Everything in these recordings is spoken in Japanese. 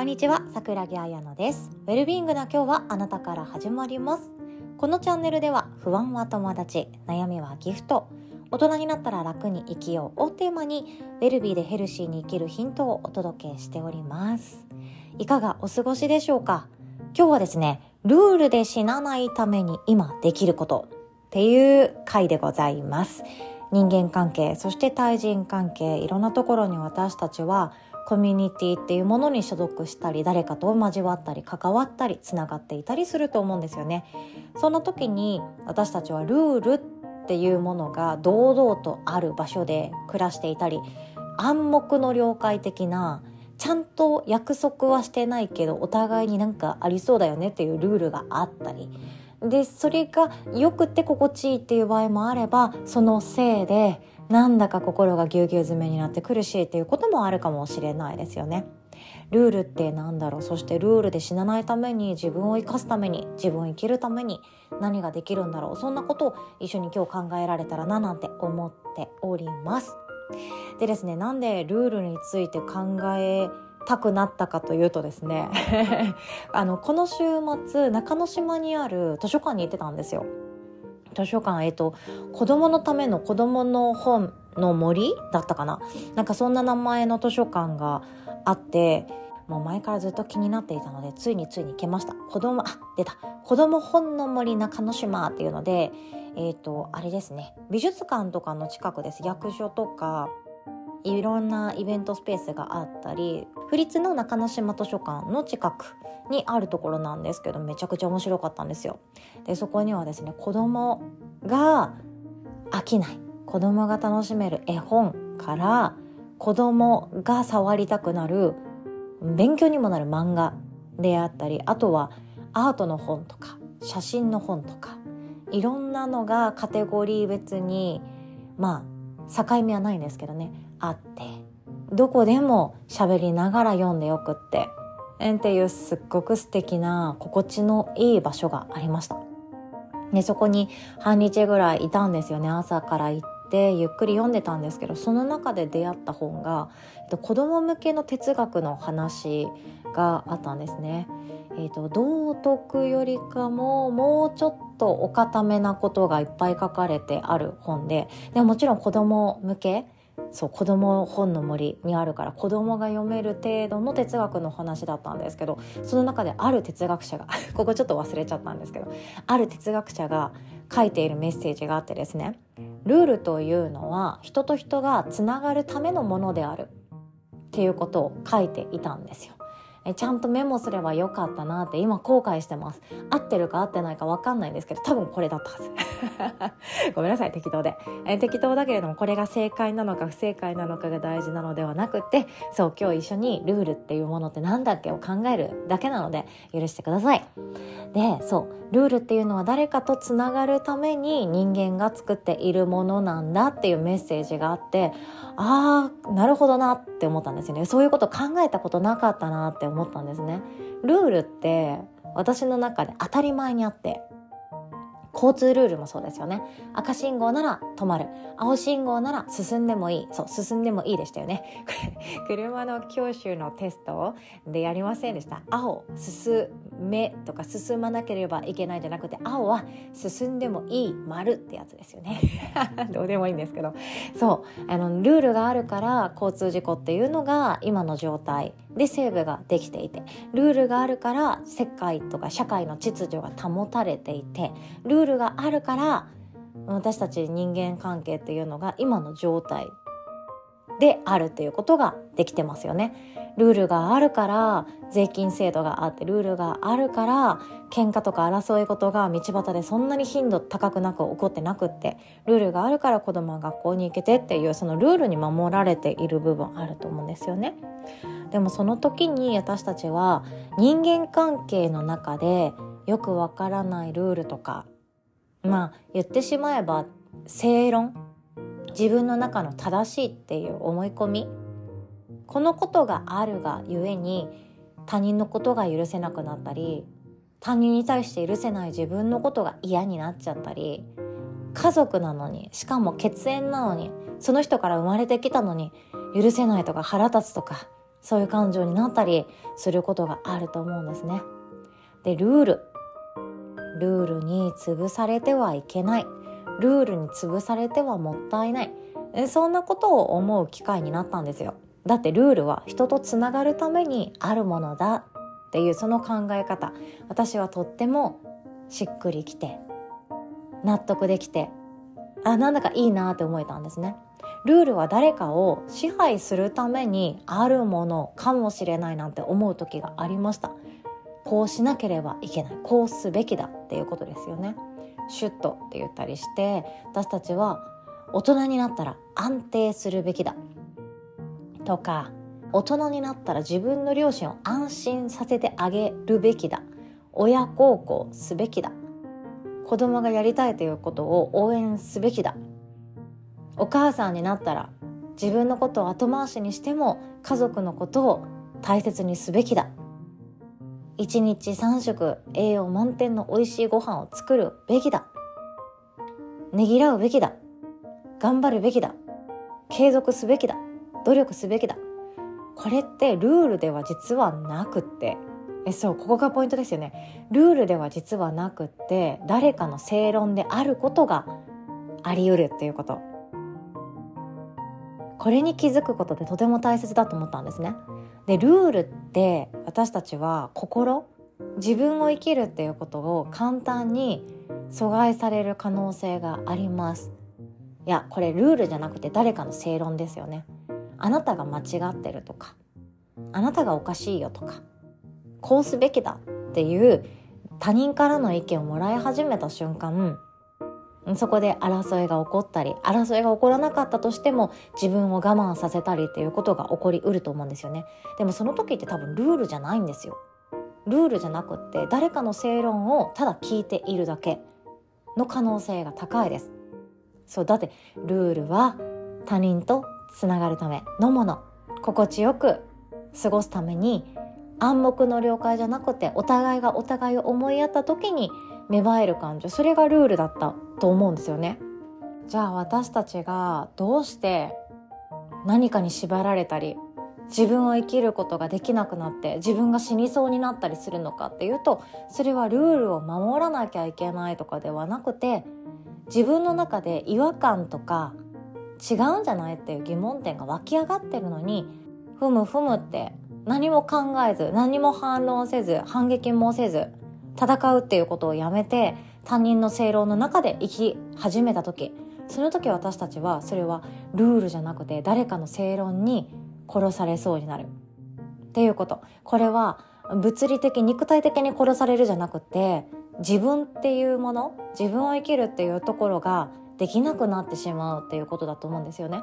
こんにちは、桜木彩乃です。ウェルビーイングな今日はあなたから始まります。このチャンネルでは不安は友達、悩みはギフト、大人になったら楽に生きようをテーマにウェルビーでヘルシーに生きるヒントをお届けしております。いかがお過ごしでしょうか？今日はですね、ルールで死なないために今できることっていう回でございます。人間関係、そして対人関係、いろんなところに私たちはコミュニティっていうものに所属したり誰かと交わったり関わったりつながっていたりすると思うんですよね。その時に私たちはルールっていうものが堂々とある場所で暮らしていたり暗黙の了解的なちゃんと約束はしてないけどお互いになんかありそうだよねっていうルールがあったりでそれがよくて心地いいっていう場合もあればそのせいでなんだか心がぎゅうぎゅう詰めになって苦しいっていうこともあるかもしれないですよね。ルールってなんだろう？そしてルールで死なないために自分を生かすために自分を生きるために何ができるんだろう？そんなことを一緒に今日考えられたらななんて思っております。でですねなんでルールについて考えたくなったかというとですね あのこの週末中之島にある図書館に行ってたんですよ。図書館えっ、と子供のための子供の本の森だったかな？なんかそんな名前の図書館があってもう前からずっと気になっていたのでついについに行けました。子供あ出た。子供本の森中之島っていうのでえっ、とあれですね。美術館とかの近くです。役所とかいろんなイベントスペースがあったり府立の中之島図書館の近くにあるところなんですけどめちゃくちゃ面白かったんですよ。でそこにはですね子供が飽きない子供が楽しめる絵本から子供が触りたくなる勉強にもなる漫画であったりあとはアートの本とか写真の本とかいろんなのがカテゴリー別にまあ境目はないんですけどねあってどこでも喋りながら読んでよくってっていうすっごく素敵な心地のいい場所がありました。でそこに半日ぐらいいたんですよね朝から行ってゆっくり読んでたんですけどその中で出会った本が、えっと、子供向けの哲学の話があったんですね。えっと、道徳よりかももうちょっとお固めなことがいっぱい書かれてある本ででももちろん子供向けそう子供本の森にあるから子供が読める程度の哲学の話だったんですけどその中である哲学者が ここちょっと忘れちゃったんですけどある哲学者が書いているメッセージがあってですねルールというのは人と人がつながるためのものであるっていうことを書いていたんですよ。えちゃんとメモすればよかったなって今後悔してます。合ってるか合ってないか分かんないんですけど多分これだったはず。ごめんなさい適当で。え適当だけれどもこれが正解なのか不正解なのかが大事なのではなくてそう今日一緒にルールっていうものって何だっけを考えるだけなので許してください。でそうルールっていうのは誰かとつながるために人間が作っているものなんだっていうメッセージがあってああなるほどなって思ったんですよね。そういうこと考えたことなかったなって思ったんですね。ルールって私の中で当たり前にあって。交通ルールもそうですよね。赤信号なら止まる。青信号なら進んでもいい。そう進んでもいいでしたよね。車の教習のテストでやりませんでした。青進めとか進まなければいけないじゃなくて青は進んでもいい丸ってやつですよね。どうでもいいんですけど。そうあのルールがあるから交通事故っていうのが今の状態。でセーブができていてルールがあるから世界とか社会の秩序が保たれていてルールがあるから私たち人間関係っていうのが今の状態であるっていうことができてますよね。ルールがあるから税金制度があってルールがあるから喧嘩とか争い事が道端でそんなに頻度高くなく起こってなくってルールがあるから子供は学校に行けてっていうそのルールに守られている部分あると思うんですよね。でもその時に私たちは人間関係の中でよくわからないルールとかまあ言ってしまえば正論自分の中の正しいっていう思い込み。このことがあるがゆえに他人のことが許せなくなったり他人に対して許せない自分のことが嫌になっちゃったり家族なのにしかも血縁なのにその人から生まれてきたのに許せないとか腹立つとかそういう感情になったりすることがあると思うんですね。でルール。ルールに潰されてはいけない。ルールに潰されてはもったいない。そんなことを思う機会になったんですよ。だってルールは人とつながるためにあるものだっていうその考え方。私はとってもしっくりきて納得できてあなんだかいいなって思えたんですね。ルールは誰かを支配するためにあるものかもしれないなんて思う時がありました。こうしなければいけない。こうすべきだっていうことですよね。シュッとって言ったりして私たちは大人になったら安定するべきだ。とか大人になったら自分の両親を安心させてあげるべきだ。親孝行すべきだ。子供がやりたいということを応援すべきだ。お母さんになったら自分のことを後回しにしても家族のことを大切にすべきだ。1日3食栄養満点の美味しいご飯を作るべきだ。ねぎらうべきだ。頑張るべきだ。継続すべきだ。努力すべきだ。これってルールでは実はなくって。えそうここがポイントですよね。ルールでは実はなくって誰かの正論であることがあり得るっていうこと。これに気づくことでとても大切だと思ったんですね。でルールって私たちは心自分を生きるっていうことを簡単に阻害される可能性があります。いやこれルールじゃなくて誰かの正論ですよね。あなたが間違ってるとかあなたがおかしいよとかこうすべきだっていう他人からの意見をもらい始めた瞬間そこで争いが起こったり争いが起こらなかったとしても自分を我慢させたりっていうことが起こりうると思うんですよね。でもその時って多分ルールじゃないんですよ。ルールじゃなくって誰かの正論をただ聞いているだけの可能性が高いです。そうだってルールは他人とつながるためのもの。心地よく過ごすために暗黙の了解じゃなくてお互いがお互いを思いやった時に芽生える感情。それがルールだった。と思うんですよね。じゃあ私たちがどうして何かに縛られたり自分を生きることができなくなって自分が死にそうになったりするのかっていうとそれはルールを守らなきゃいけないとかではなくて自分の中で違和感とか違うんじゃないっていう疑問点が湧き上がってるのにふむふむって何も考えず何も反論せず反撃もせず戦うっていうことをやめて他人の正論の中で生き始めた時。その時私たちはそれはルールじゃなくて誰かの正論に殺されそうになる。っていうこと。これは物理的肉体的に殺されるじゃなくて自分っていうもの自分を生きるっていうところができなくなってしまうっていうことだと思うんですよね。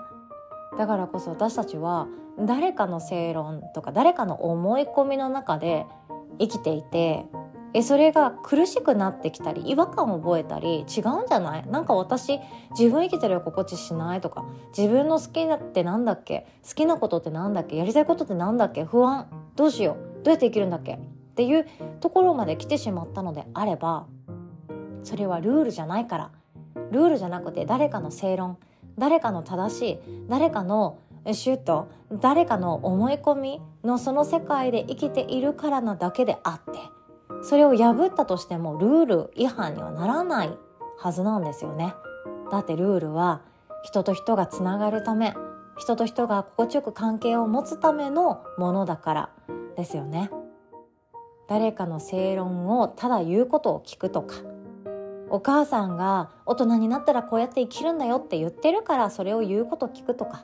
だからこそ私たちは誰かの正論とか誰かの思い込みの中で生きていてえそれが苦しくなってきたり違和感を覚えたり違うんじゃない？なんか私自分生きてる心地しないとか自分の好きなってなんだっけ？好きなことってなんだっけ？やりたいことってなんだっけ？不安？どうしよう？どうやって生きるんだっけ？っていうところまで来てしまったのであればそれはルールじゃないから。ルールじゃなくて誰かの正論誰かの正しい誰かのシュッと誰かの思い込みのその世界で生きているからなだけであって。それを破ったとしてもルール違反にはならないはずなんですよね。だってルールは人と人がつながるため人と人が心地よく関係を持つためのものだからですよね。誰かの正論をただ言うことを聞くとかお母さんが大人になったらこうやって生きるんだよって言ってるからそれを言うこと聞くとか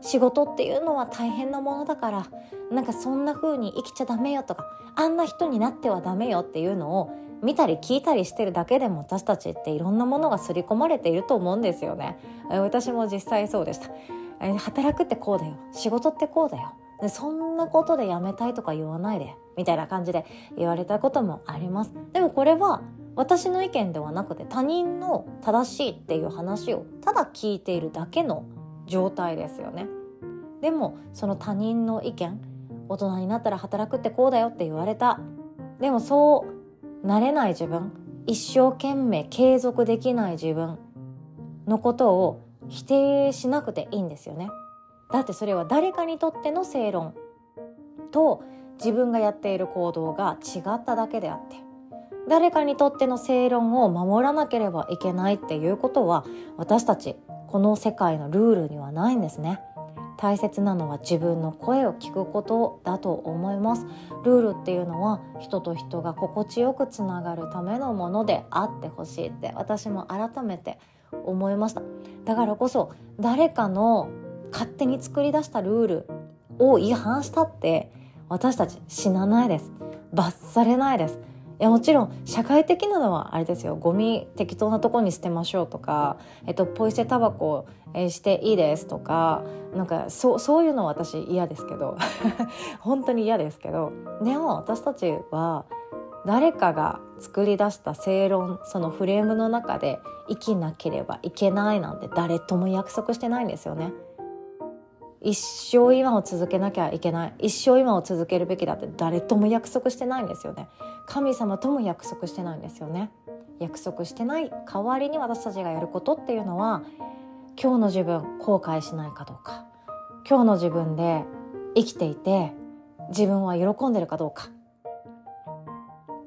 仕事っていうのは大変なものだからなんかそんな風に生きちゃダメよとかあんな人になってはダメよっていうのを見たり聞いたりしてるだけでも私たちっていろんなものが刷り込まれていると思うんですよね。私も実際そうでした。働くってこうだよ。仕事ってこうだよ。そんなことでやめたいとか言わないで。みたいな感じで言われたこともあります。でもこれは私の意見ではなくて他人の正しいっていう話をただ聞いているだけの状態ですよね。でもその他人の意見大人になったら働くってこうだよって言われた。でもそうなれない自分一生懸命継続できない自分のことを否定しなくていいんですよね。だってそれは誰かにとっての正論。と自分がやっている行動が違っただけであって。誰かにとっての正論を守らなければいけないっていうことは私たちこの世界のルールにはないんですね。大切なのは自分の声を聞くことだと思います。ルールっていうのは人と人が心地よくつながるためのものであってほしいって私も改めて思いました。だからこそ誰かの勝手に作り出したルールを違反したって私たち死なないです。罰されないです。いやもちろん社会的なのはあれですよ。ゴミ適当なとこに捨てましょうとか、えっと、ポイ捨てタバコ、していいですとかなんかそそういうのは私嫌ですけど。本当に嫌ですけど。でも私たちは誰かが作り出した正論そのフレームの中で生きなければいけないなんて誰とも約束してないんですよね。一生今を続けなきゃいけない。一生今を続けるべきだって誰とも約束してないんですよね。神様とも約束してないんですよね。約束してない代わりに私たちがやることっていうのは今日の自分後悔しないかどうか。今日の自分で生きていて自分は喜んでるかどうか。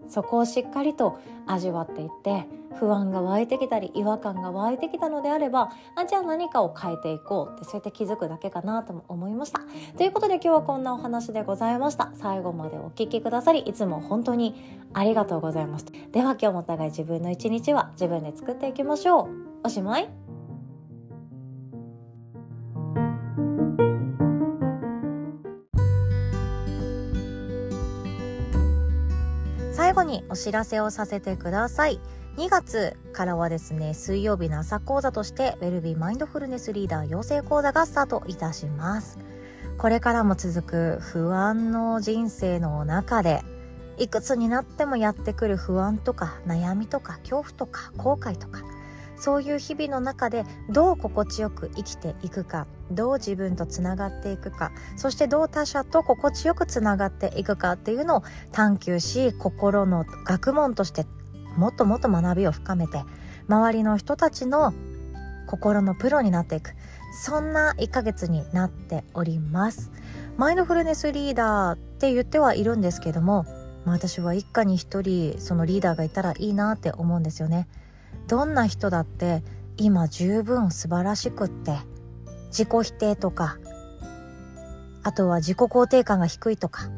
そこをしっかりと味わっていって不安が湧いてきたり違和感が湧いてきたのであればあじゃあ何かを変えていこうってそうやって気づくだけかなとも思いました。ということで今日はこんなお話でございました。最後までお聴きくださりいつも本当にありがとうございますでは今日もお互い自分の一日は自分で作っていきましょう。おしまい。にお知らせをさせてください。2月からはですね水曜日の朝講座としてウェルビーマインドフルネスリーダー養成講座がスタートいたします。これからも続く不安の人生の中でいくつになってもやってくる不安とか悩みとか恐怖とか後悔とかそういう日々の中でどう心地よく生きていくか。どう自分とつながっていくか。そしてどう他者と心地よくつながっていくかっていうのを探求し心の学問としてもっともっと学びを深めて周りの人たちの心のプロになっていく。そんな1ヶ月になっております。マインドフルネスリーダーって言ってはいるんですけども私は一家に一人そのリーダーがいたらいいなって思うんですよね。どんな人だって今十分素晴らしくって自己否定とかあとは自己肯定感が低いとか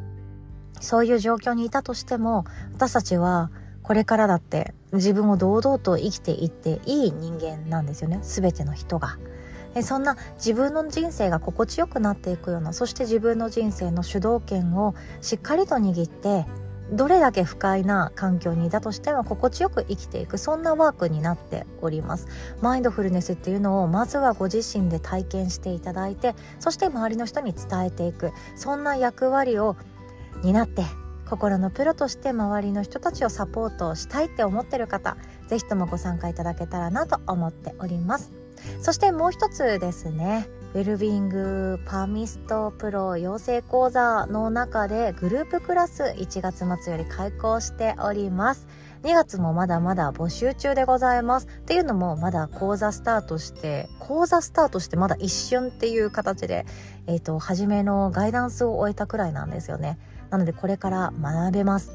そういう状況にいたとしても私たちはこれからだって自分を堂々と生きていっていい人間なんですよね全ての人が。そんな自分の人生が心地よくなっていくようなそして自分の人生の主導権をしっかりと握ってどれだけ不快な環境にいたとしても心地よく生きていくそんなワークになっております。マインドフルネスっていうのをまずはご自身で体験していただいてそして周りの人に伝えていくそんな役割を担って心のプロとして周りの人たちをサポートしたいって思ってる方是非ともご参加いただけたらなと思っております。そしてもう一つですね。ウェルビングパーミストプロ養成講座の中でグループクラス1月末より開講しております。2月もまだまだ募集中でございます。っていうのもまだ講座スタートして講座スタートしてまだ一瞬っていう形でえっ、ー、と初めのガイダンスを終えたくらいなんですよね。なのでこれから学べます。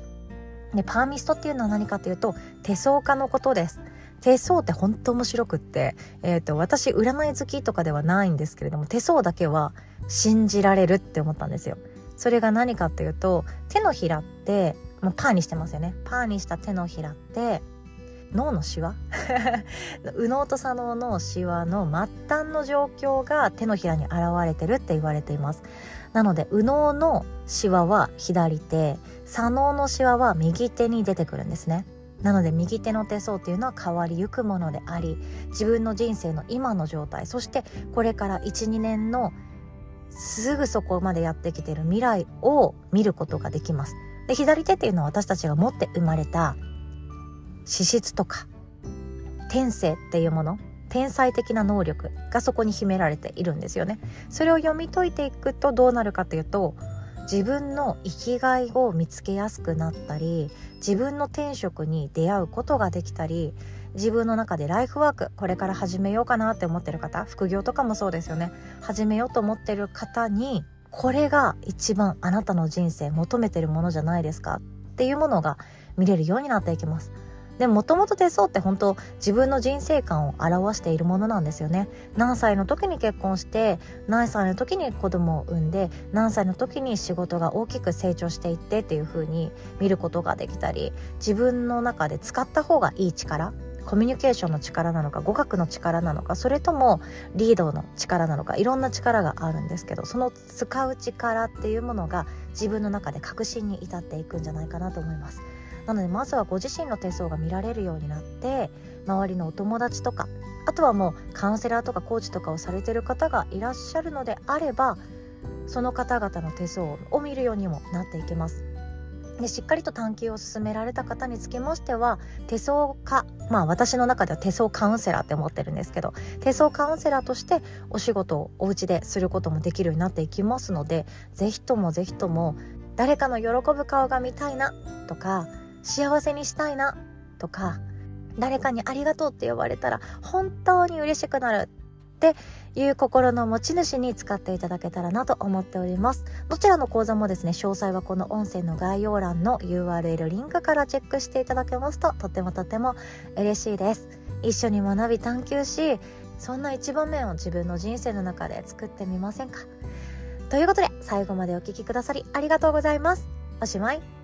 でパーミストっていうのは何かというと手相家のことです。手相って本当面白くって、えーと、私占い好きとかではないんですけれども手相だけは信じられるって思ったんですよ。それが何かっていうと手のひらってもうパーにしてますよね。パーにした手のひらって脳のシワ？右脳と左脳のシワの末端の状況が手のひらに現れてるって言われていますなので右脳のシワは左手左脳のシワは右手に出てくるんですねなので右手の手相っていうのは変わりゆくものであり自分の人生の今の状態そしてこれから12年のすぐそこまでやってきてる未来を見ることができます。で左手っていうのは私たちが持って生まれた資質とか天性っていうもの天才的な能力がそこに秘められているんですよね。それを読み解いていくとどうなるかというと自分の生きがいを見つけやすくなったり自分の転職に出会うことができたり自分の中でライフワークこれから始めようかなって思ってる方副業とかもそうですよね始めようと思ってる方にこれが一番あなたの人生求めてるものじゃないですかっていうものが見れるようになっていきます。でもともと手相って本当自分の人生観を表しているものなんですよね何歳の時に結婚して何歳の時に子供を産んで何歳の時に仕事が大きく成長していってっていう風に見ることができたり自分の中で使った方がいい力コミュニケーションの力なのか語学の力なのかそれともリードの力なのかいろんな力があるんですけどその使う力っていうものが自分の中で確信に至っていくんじゃないかなと思います。なのでまずはご自身の手相が見られるようになって周りのお友達とかあとはもうカウンセラーとかコーチとかをされてる方がいらっしゃるのであればその方々の手相を見るようにもなっていけます。でしっかりと探求を進められた方につきましては手相家まあ私の中では手相カウンセラーって思ってるんですけど手相カウンセラーとしてお仕事をお家ですることもできるようになっていきますので是非とも是非とも誰かの喜ぶ顔が見たいなとか幸せにしたいなとか誰かにありがとうって呼ばれたら本当に嬉しくなるっていう心の持ち主に使っていただけたらなと思っております。どちらの講座もですね詳細はこの音声の概要欄の URL リンクからチェックしていただけますととてもとても嬉しいです。一緒に学び探求しそんな一場面を自分の人生の中で作ってみませんか。ということで最後までお聴きくださりありがとうございます。おしまい。